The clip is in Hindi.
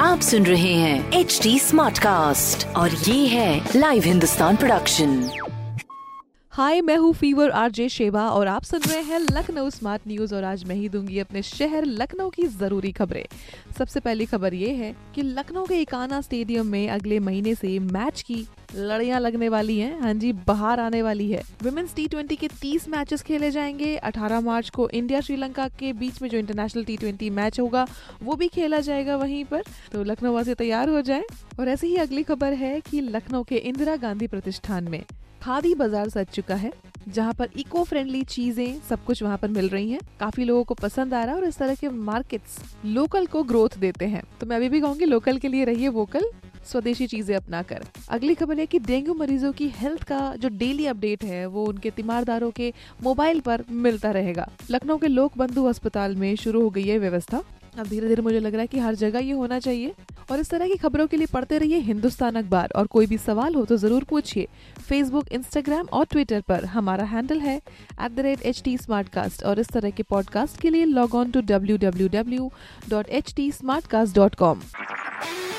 आप सुन रहे हैं एच डी स्मार्ट कास्ट और ये है लाइव हिंदुस्तान प्रोडक्शन हाय मैं हूँ फीवर आरजे शेबा और आप सुन रहे हैं लखनऊ स्मार्ट न्यूज़ और आज मैं ही दूँगी अपने शहर लखनऊ की ज़रूरी खबरें। सबसे पहली खबर ये है कि लखनऊ के इकाना स्टेडियम में अगले महीने से मैच की लड़ियाँ लगने वाली हैं। हाँ जी, बाहर आने वाली है। वुमेन्स टी ट्वेंटी के 30 मैचेस खेले जाएँगे। 18 मार्च को इंडिया श्रीलंका के बीच में जो इंटरनेशनल टी ट्वेंटी मैच होगा, वो भी खेला जाएगा वहीं पर। तो लखनऊ वासी तैयार हो जाए। और ऐसे ही अगली खबर है कि लखनऊ के इंदिरा गांधी प्रतिष्ठान में खादी बाज़ार सज चुका है, जहाँ पर इको फ्रेंडली चीज़ें सब कुछ वहाँ पर मिल रही हैं। काफ़ी लोगों को पसंद आ रहा है और इस तरह के मार्केट्स लोकल को ग्रोथ देते हैं। तो मैं अभी भी कहूँगी लोकल के लिए रहिए वोकल स्वदेशी चीज़ें अपना कर। अगली खबर है कि डेंगू मरीजों की हेल्थ का जो डेली अपडेट है, वो उनके तीमारदारों के मोबाइल पर मिलता रहेगा। लखनऊ के लोक बंधु अस्पताल में शुरू हो गई है व्यवस्था। अब धीरे धीरे मुझे लग रहा है कि हर जगह ये होना चाहिए। और इस तरह की खबरों के लिए पढ़ते रहिए हिंदुस्तान अखबार। और कोई भी सवाल हो तो ज़रूर पूछिए। फेसबुक इंस्टाग्राम और ट्विटर पर हमारा हैंडल है at the rate H T और इस तरह के पॉडकास्ट के लिए log on to W W W dot H T Smartcast dot com